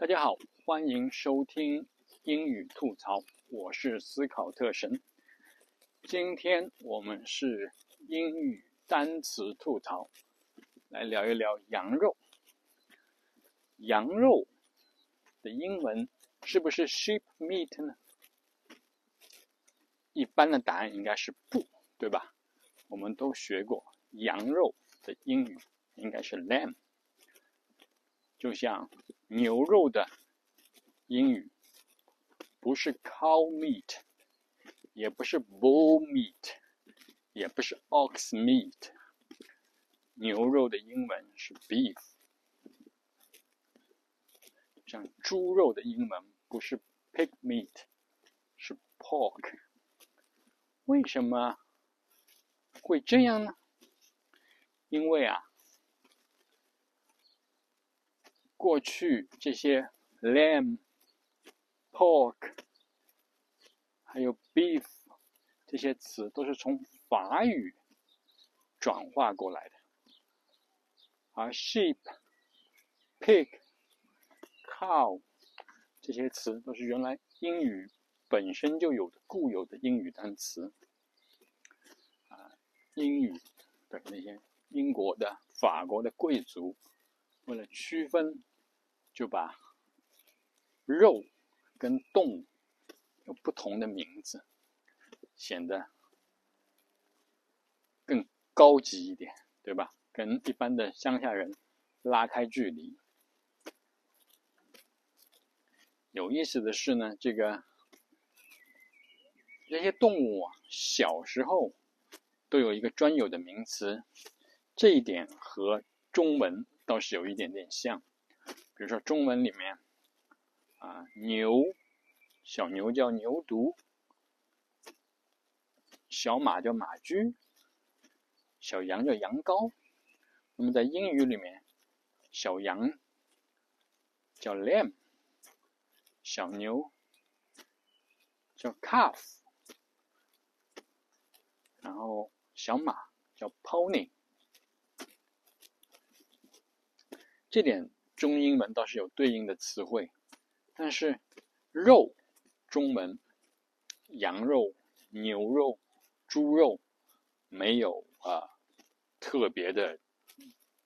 大家好，欢迎收听英语吐槽，我是思考特神。今天我们是英语单词吐槽，来聊一聊羊肉。羊肉的英文是不是 sheep meat 呢？一般的答案应该是不，对吧？我们都学过，羊肉的英语应该是 lamb，就像牛肉的英语不是 cow meat，也不是 bull meat，也不是 ox meat，牛肉的英文是 beef，像猪肉的英文不是 pig meat，是 pork。为什么会这样呢？因为啊，过去这些 lamb、pork 还有 beef 这些词都是从法语转化过来的，而 sheep、pig、cow 这些词都是原来英语本身就有的固有的英语单词。啊英语的那些英国的、法国的贵族，为了区分，就把肉跟动物有不同的名字，显得更高级一点，对吧？跟一般的乡下人拉开距离。有意思的是呢，这个这些动物啊，小时候。都有一个专有的名词，这一点和中文倒是有一点点像。比如说中文里面，啊牛，小牛叫牛犊，小马叫马驹，小羊叫羊羔。那么在英语里面，小羊叫 lamb，小牛叫 calf，然后。小马叫 pony，这点中英文倒是有对应的词汇，但是肉中文羊肉、牛肉、猪肉没有啊特别的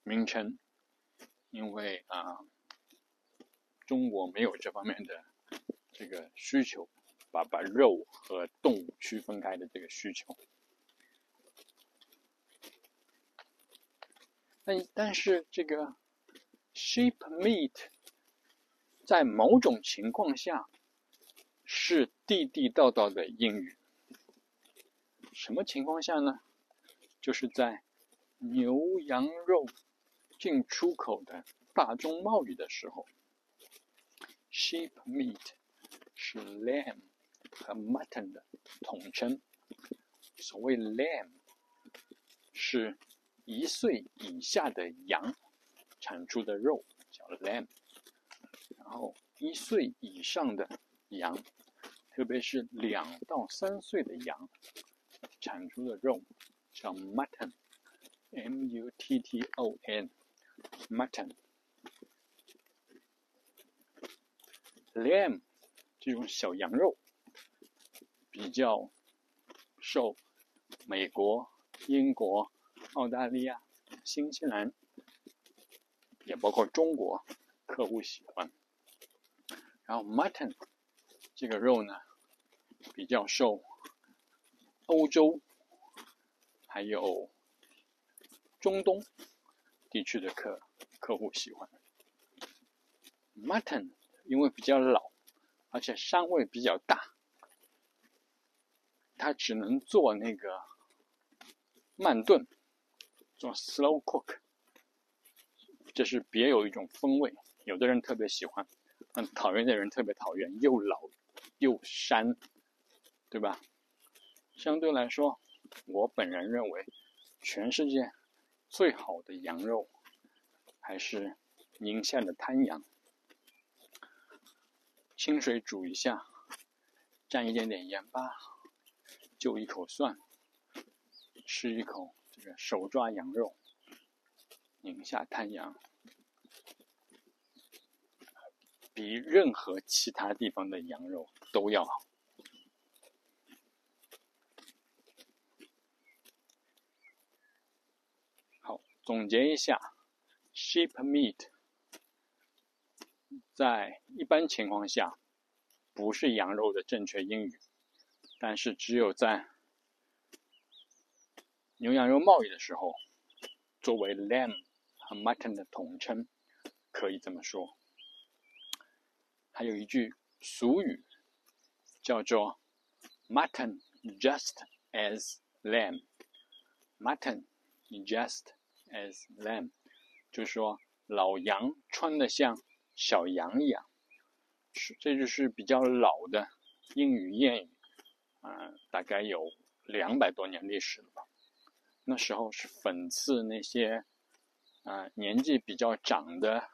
名称，因为啊中国没有这方面的这个需求，把把肉和动物区分开的这个需求。但但是这个 sheep meat 在某种情况下是地地道道的英语。什么情况下呢？就是在牛羊肉进出口的大宗贸易的时候，sheep meat 是 lamb 和 mutton 的统称。所谓 lamb 是。一岁以下的羊产出的肉叫 lamb，然后一岁以上的羊，特别是两到三岁的羊产出的肉叫 mutton，m u t t o n，mutton，lamb 这种小羊肉比较受美国、英国。澳大利亚、新西兰，也包括中国，客户喜欢。然后，mutton 这个肉呢，比较受欧洲还有中东地区的客客户喜欢。mutton 因为比较老，而且膻味比较大，它只能做那个慢炖。做 slow cook，这是别有一种风味。有的人特别喜欢，嗯，讨厌的人特别讨厌，又老又膻，对吧？相对来说，我本人认为，全世界最好的羊肉还是宁夏的滩羊。清水煮一下，蘸一点点盐巴，就一口蒜，吃一口这个。手抓羊肉，宁夏滩羊，比任何其他地方的羊肉都要好。好，总结一下，sheep meat 在一般情况下不是羊肉的正确英语，但是只有在牛羊肉贸易的时候，作为 lamb mutton 的统称，可以这么说。还有一句俗语叫做 “mutton just as lamb”，mutton just as lamb，就说老羊穿的像小羊一样，这就是比较老的英语谚语，啊，大概有两百多年历史了吧。那时候是讽刺那些啊年纪比较长的。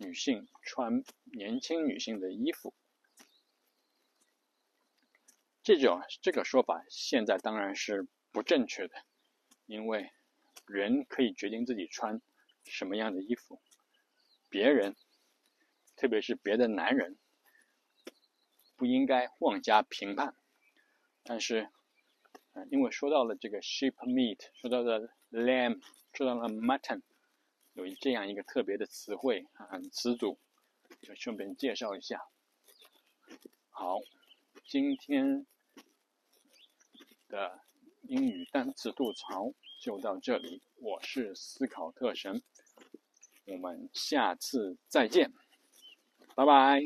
女性穿年轻女性的衣服，这种这个说法现在当然是不正确的，因为人可以决定自己穿什么样的衣服，别人，特别是别的男人，不应该妄加评判。但是，因为说到了这个 sheep meat，说到了 lamb，说到了 mutton。有这样一个特别的词汇啊，词组，就顺便介绍一下。好，今天的英语单词吐槽就到这里。我是思考特神，我们下次再见，拜拜。